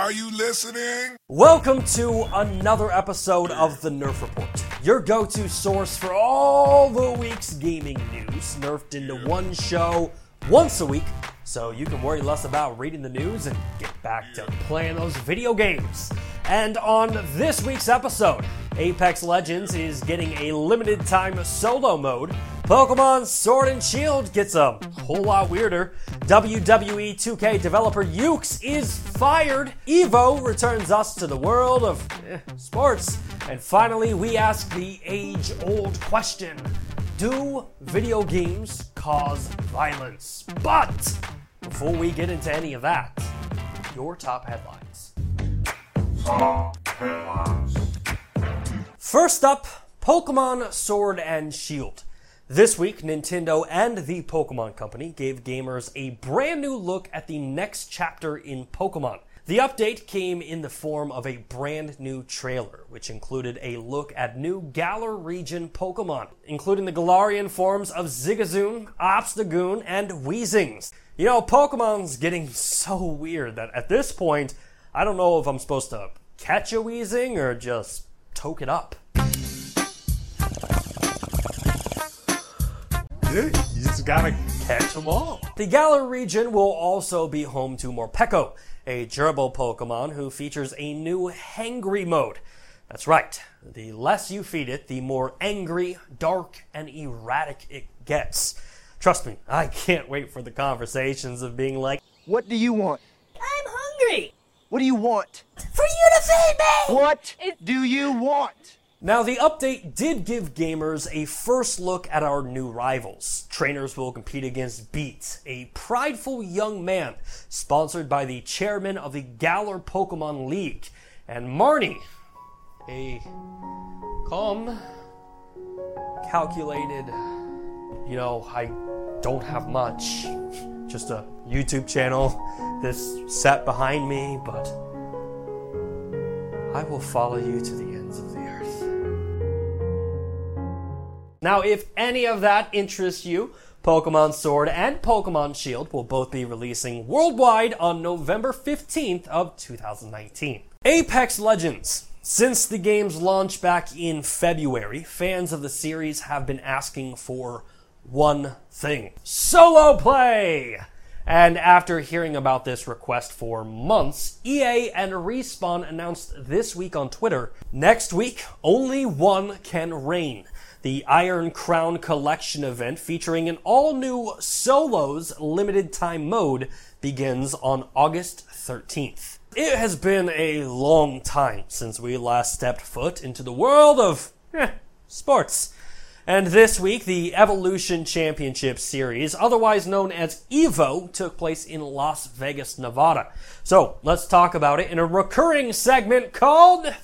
Are you listening? Welcome to another episode of the Nerf Report, your go to source for all the week's gaming news, nerfed into one show once a week, so you can worry less about reading the news and get back to playing those video games. And on this week's episode, Apex Legends is getting a limited time solo mode. Pokemon Sword and Shield gets a whole lot weirder. WWE 2K developer Yuke's is fired. Evo returns us to the world of eh, sports. And finally, we ask the age old question Do video games cause violence? But before we get into any of that, your top headlines. First up, Pokemon Sword and Shield. This week, Nintendo and the Pokemon Company gave gamers a brand new look at the next chapter in Pokemon. The update came in the form of a brand new trailer, which included a look at new Galar region Pokemon, including the Galarian forms of Zigzagoon, Obstagoon, and Weezings. You know, Pokemon's getting so weird that at this point, I don't know if I'm supposed to catch a Weezing or just toke it up. Dude, You just gotta catch them all. The Galar region will also be home to Morpeko, a gerbil Pokemon who features a new hangry mode. That's right, the less you feed it, the more angry, dark, and erratic it gets. Trust me, I can't wait for the conversations of being like, What do you want? I'm hungry. What do you want? For you to feed me. What do you want? Now, the update did give gamers a first look at our new rivals. Trainers will compete against Bede, a prideful young man sponsored by the chairman of the Galar Pokemon League, and Marnie, a calm, calculated, you know, I don't have much, just a YouTube channel, this set behind me, but I will follow you to the ends of the earth. Now, if any of that interests you, Pokemon Sword and Pokemon Shield will both be releasing worldwide on November 15th of 2019. Apex Legends. Since the game's launch back in February, fans of the series have been asking for one thing. Solo play! And after hearing about this request for months, EA and Respawn announced this week on Twitter, next week, only one can reign the Iron Crown Collection event featuring an all new Solos limited time mode begins on August 13th. It has been a long time since we last stepped foot into the world of eh, sports. And this week, the Evolution Championship Series, otherwise known as EVO, took place in Las Vegas, Nevada. So let's talk about it in a recurring segment called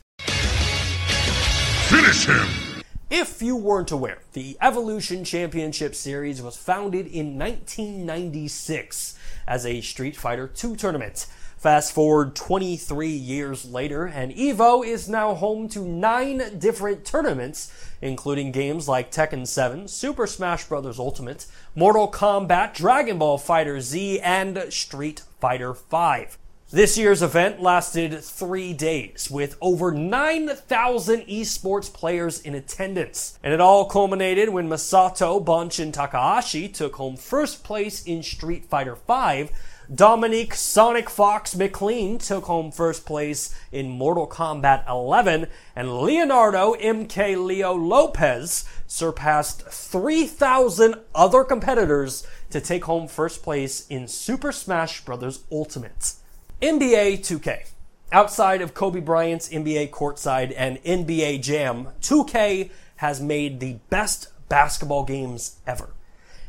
Finish him! If you weren't aware, the Evolution Championship Series was founded in 1996 as a Street Fighter II tournament. Fast forward 23 years later, and EVO is now home to nine different tournaments, including games like Tekken 7, Super Smash Bros. Ultimate, Mortal Kombat, Dragon Ball Fighter Z, and Street Fighter V. This year's event lasted three days with over 9,000 esports players in attendance. And it all culminated when Masato Bunshin Takahashi took home first place in Street Fighter V. Dominique Sonic Fox McLean took home first place in Mortal Kombat 11, and Leonardo MK Leo Lopez surpassed 3,000 other competitors to take home first place in Super Smash Bros. Ultimate. NBA 2K. Outside of Kobe Bryant's NBA Courtside and NBA Jam, 2K has made the best basketball games ever.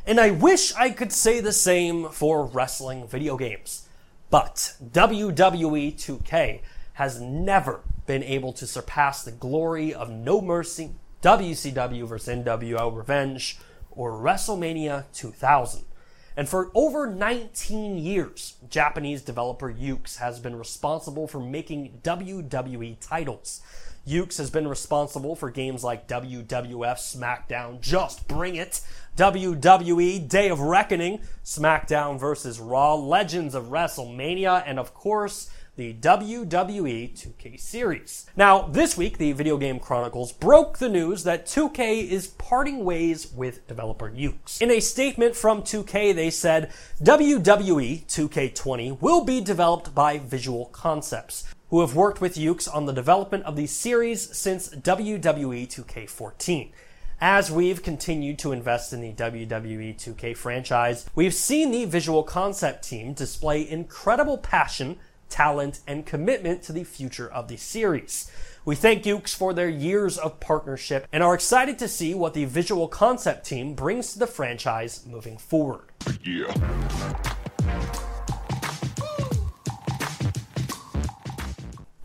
And I wish I could say the same for wrestling video games. But WWE 2K has never been able to surpass the glory of No Mercy, WCW vs. NWO Revenge, or WrestleMania 2000. And for over 19 years, Japanese developer Yuke's has been responsible for making WWE titles. Yuke's has been responsible for games like WWF SmackDown Just Bring It, WWE Day of Reckoning, SmackDown vs. Raw, Legends of WrestleMania, and of course, the WWE 2K series. Now, this week, the Video Game Chronicles broke the news that 2K is parting ways with developer Yuke's. In a statement from 2K, they said WWE 2K20 will be developed by Visual Concepts, who have worked with Yuke's on the development of the series since WWE 2K14. As we've continued to invest in the WWE 2K franchise, we've seen the visual concept team display incredible passion, talent, and commitment to the future of the series. We thank Yuke's for their years of partnership and are excited to see what the visual concept team brings to the franchise moving forward. Yeah.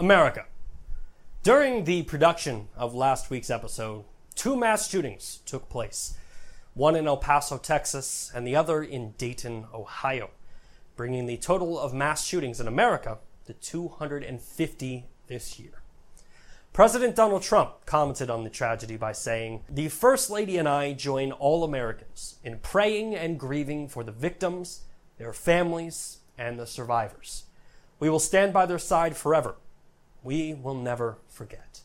America. During the production of last week's episode, two mass shootings took place one in El Paso, Texas, and the other in Dayton, Ohio, bringing the total of mass shootings in America to 250 this year. President Donald Trump commented on the tragedy by saying, The First Lady and I join all Americans in praying and grieving for the victims, their families, and the survivors. We will stand by their side forever. We will never forget.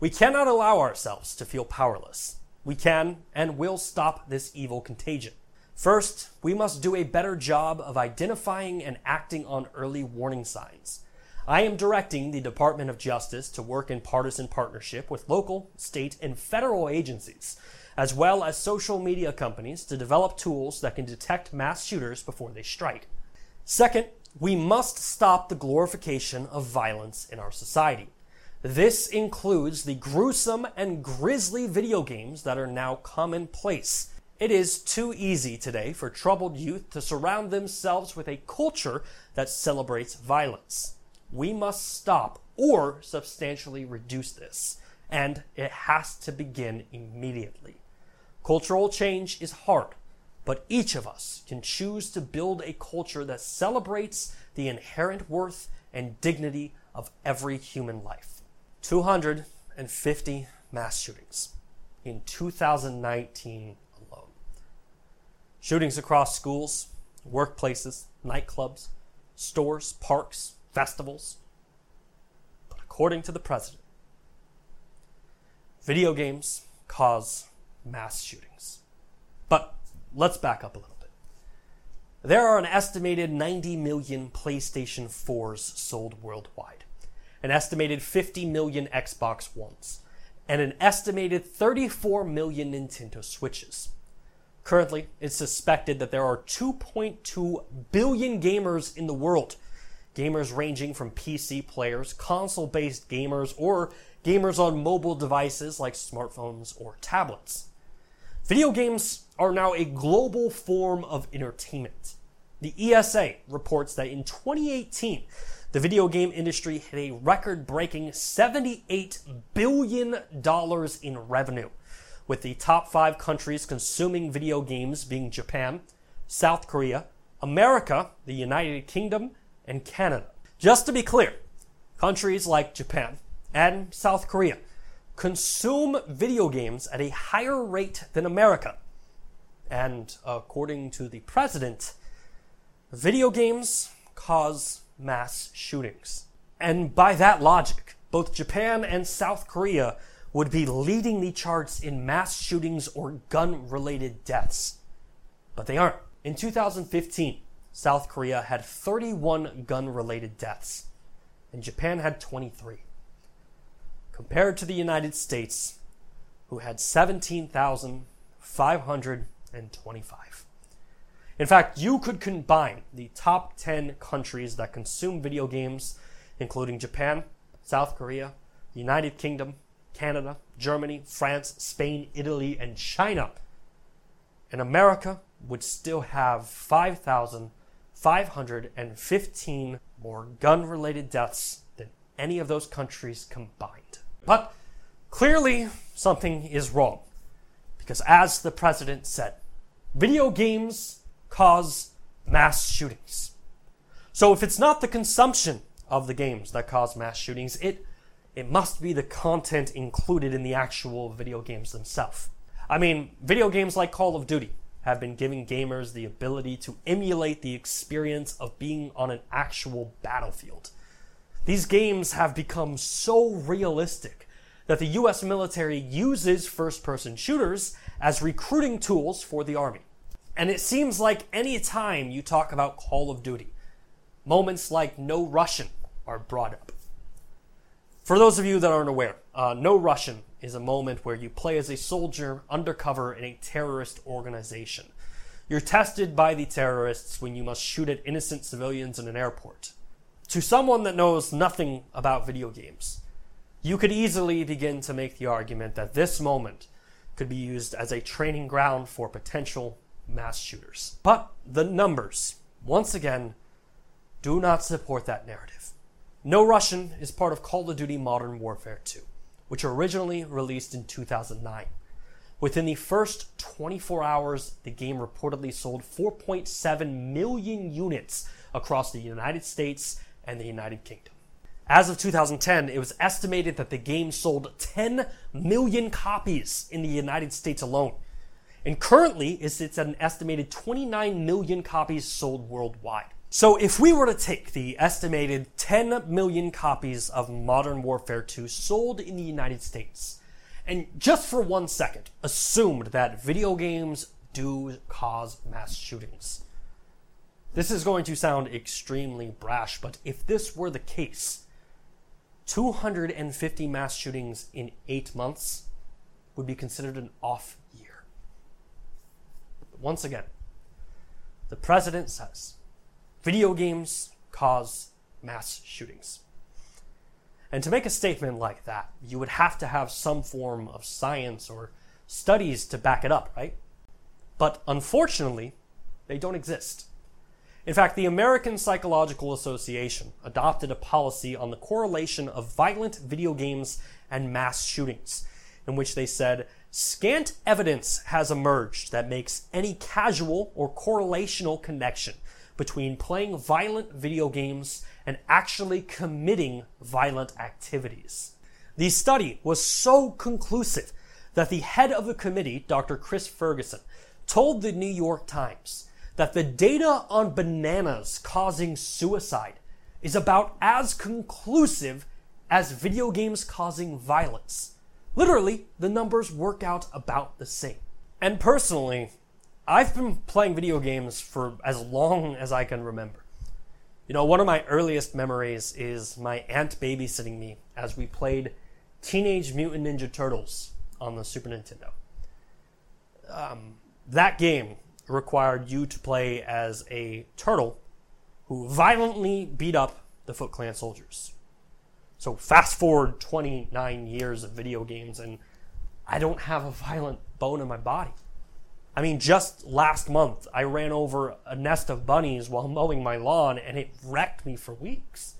We cannot allow ourselves to feel powerless. We can and will stop this evil contagion. First, we must do a better job of identifying and acting on early warning signs. I am directing the Department of Justice to work in partisan partnership with local, state, and federal agencies, as well as social media companies to develop tools that can detect mass shooters before they strike. Second, we must stop the glorification of violence in our society. This includes the gruesome and grisly video games that are now commonplace. It is too easy today for troubled youth to surround themselves with a culture that celebrates violence. We must stop or substantially reduce this, and it has to begin immediately. Cultural change is hard, but each of us can choose to build a culture that celebrates the inherent worth and dignity of every human life. 250 mass shootings in 2019 alone. Shootings across schools, workplaces, nightclubs, stores, parks, festivals. But according to the president, video games cause mass shootings. But let's back up a little bit. There are an estimated 90 million PlayStation 4s sold worldwide an estimated 50 million Xbox Ones, and an estimated 34 million Nintendo Switches. Currently, it's suspected that there are 2.2 billion gamers in the world. Gamers ranging from PC players, console based gamers, or gamers on mobile devices like smartphones or tablets. Video games are now a global form of entertainment. The ESA reports that in 2018, the video game industry hit a record breaking $78 billion in revenue, with the top five countries consuming video games being Japan, South Korea, America, the United Kingdom, and Canada. Just to be clear, countries like Japan and South Korea consume video games at a higher rate than America. And according to the president, video games cause mass shootings. And by that logic, both Japan and South Korea would be leading the charts in mass shootings or gun related deaths. But they aren't. In 2015, South Korea had 31 gun related deaths, and Japan had 23. Compared to the United States, who had 17,525. In fact, you could combine the top 10 countries that consume video games, including Japan, South Korea, the United Kingdom, Canada, Germany, France, Spain, Italy, and China. And America would still have 5,515 more gun related deaths than any of those countries combined. But clearly, something is wrong. Because as the president said, video games cause mass shootings. So if it's not the consumption of the games that cause mass shootings, it it must be the content included in the actual video games themselves. I mean, video games like Call of Duty have been giving gamers the ability to emulate the experience of being on an actual battlefield. These games have become so realistic that the US military uses first person shooters as recruiting tools for the army. And it seems like any time you talk about Call of Duty, moments like No Russian are brought up. For those of you that aren't aware, uh, No Russian is a moment where you play as a soldier undercover in a terrorist organization. You're tested by the terrorists when you must shoot at innocent civilians in an airport. To someone that knows nothing about video games, you could easily begin to make the argument that this moment could be used as a training ground for potential mass shooters. But the numbers, once again, do not support that narrative. No Russian is part of Call of Duty Modern Warfare 2, which originally released in 2009. Within the first 24 hours, the game reportedly sold 4.7 million units across the United States and the United Kingdom. As of 2010, it was estimated that the game sold 10 million copies in the United States alone. And currently, it sits at an estimated 29 million copies sold worldwide. So, if we were to take the estimated 10 million copies of Modern Warfare 2 sold in the United States, and just for one second assumed that video games do cause mass shootings, this is going to sound extremely brash, but if this were the case, 250 mass shootings in eight months would be considered an off year. But once again, the president says video games cause mass shootings. And to make a statement like that, you would have to have some form of science or studies to back it up, right? But unfortunately, they don't exist. In fact, the American Psychological Association adopted a policy on the correlation of violent video games and mass shootings, in which they said scant evidence has emerged that makes any casual or correlational connection between playing violent video games and actually committing violent activities. The study was so conclusive that the head of the committee, Dr. Chris Ferguson, told the New York Times that the data on bananas causing suicide is about as conclusive as video games causing violence. Literally, the numbers work out about the same. And personally, I've been playing video games for as long as I can remember. You know, one of my earliest memories is my aunt babysitting me as we played Teenage Mutant Ninja Turtles on the Super Nintendo. Um, that game required you to play as a turtle who violently beat up the Foot Clan soldiers. So fast forward 29 years of video games and I don't have a violent bone in my body. I mean, just last month, I ran over a nest of bunnies while mowing my lawn and it wrecked me for weeks.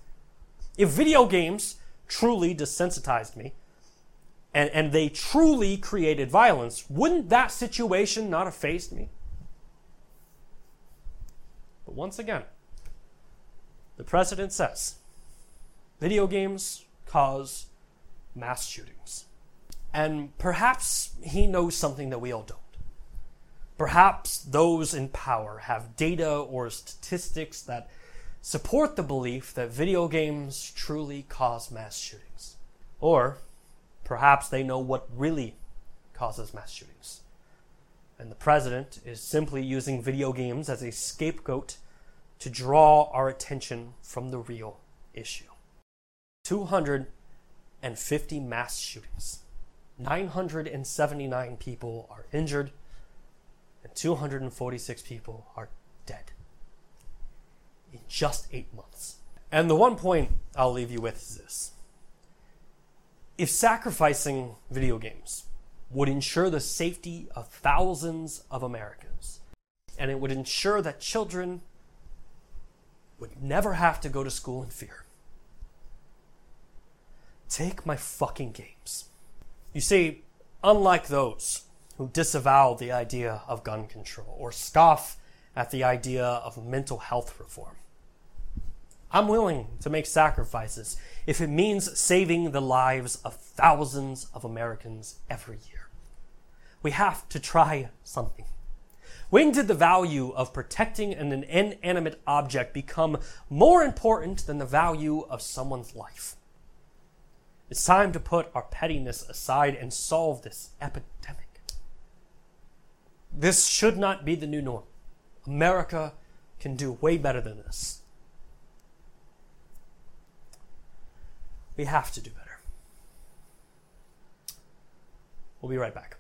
If video games truly desensitized me and, and they truly created violence, wouldn't that situation not have faced me? Once again, the president says video games cause mass shootings. And perhaps he knows something that we all don't. Perhaps those in power have data or statistics that support the belief that video games truly cause mass shootings. Or perhaps they know what really causes mass shootings and the president is simply using video games as a scapegoat to draw our attention from the real issue. 250 mass shootings. 979 people are injured, and 246 people are dead in just eight months. And the one point I'll leave you with is this if sacrificing video games would ensure the safety of thousands of Americans. And it would ensure that children would never have to go to school in fear. Take my fucking games. You see, unlike those who disavow the idea of gun control or scoff at the idea of mental health reform, I'm willing to make sacrifices if it means saving the lives of thousands of Americans every year. We have to try something. When did the value of protecting an inanimate object become more important than the value of someone's life? It's time to put our pettiness aside and solve this epidemic. This should not be the new norm. America can do way better than this. We have to do better. We'll be right back.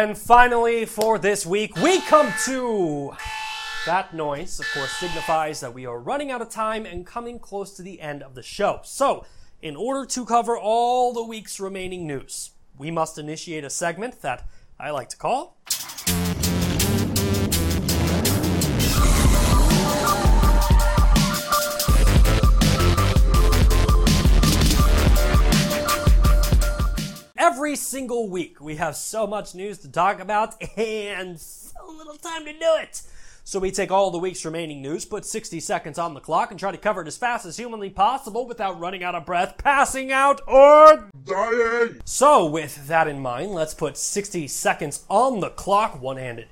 And finally, for this week, we come to that noise, of course, signifies that we are running out of time and coming close to the end of the show. So, in order to cover all the week's remaining news, we must initiate a segment that I like to call. Single week, we have so much news to talk about and so little time to do it. So we take all the week's remaining news, put 60 seconds on the clock, and try to cover it as fast as humanly possible without running out of breath, passing out, or Dying! so, with that in mind, let's put 60 seconds on the clock, one handed.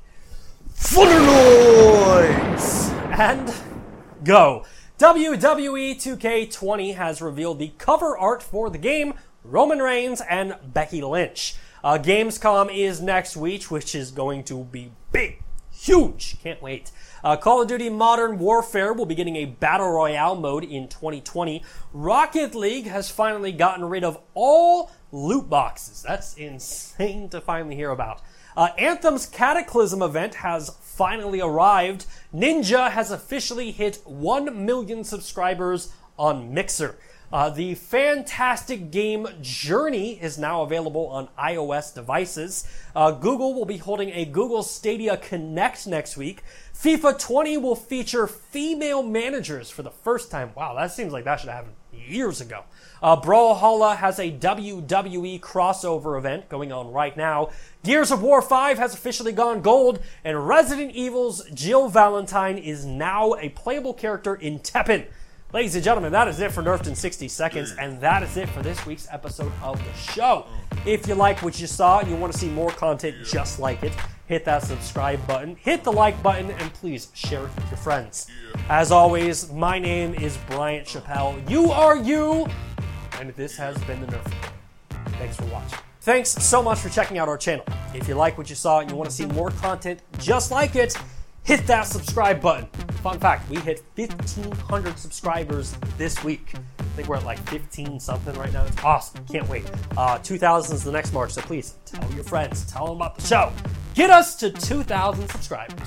Thunder noise! And go. WWE 2K20 has revealed the cover art for the game Roman Reigns and Becky Lynch. Uh, Gamescom is next week, which is going to be big, huge. Can't wait. Uh, Call of Duty Modern Warfare will be getting a Battle Royale mode in 2020. Rocket League has finally gotten rid of all loot boxes. That's insane to finally hear about. Uh, Anthem's Cataclysm event has finally arrived. Ninja has officially hit 1 million subscribers on Mixer. Uh, the fantastic game Journey is now available on iOS devices. Uh, Google will be holding a Google Stadia Connect next week. FIFA 20 will feature female managers for the first time. Wow, that seems like that should have happened years ago. Uh, Brawlhalla has a WWE crossover event going on right now. Gears of War 5 has officially gone gold, and Resident Evil's Jill Valentine is now a playable character in Tekken. Ladies and gentlemen, that is it for Nerfed in 60 Seconds, mm. and that is it for this week's episode of the show. If you like what you saw and you want to see more content just like it, hit that subscribe button, hit the like button, and please share it with your friends. As always, my name is Bryant Chappel. You are you, and this has been the Nerf. Thanks for watching. Thanks so much for checking out our channel. If you like what you saw and you want to see more content just like it, hit that subscribe button. Fun fact, we hit 1,500 subscribers this week. I think we're at like 15 something right now. It's awesome. Can't wait. Uh, 2,000 is the next mark, so please tell your friends, tell them about the show. Get us to 2,000 subscribers.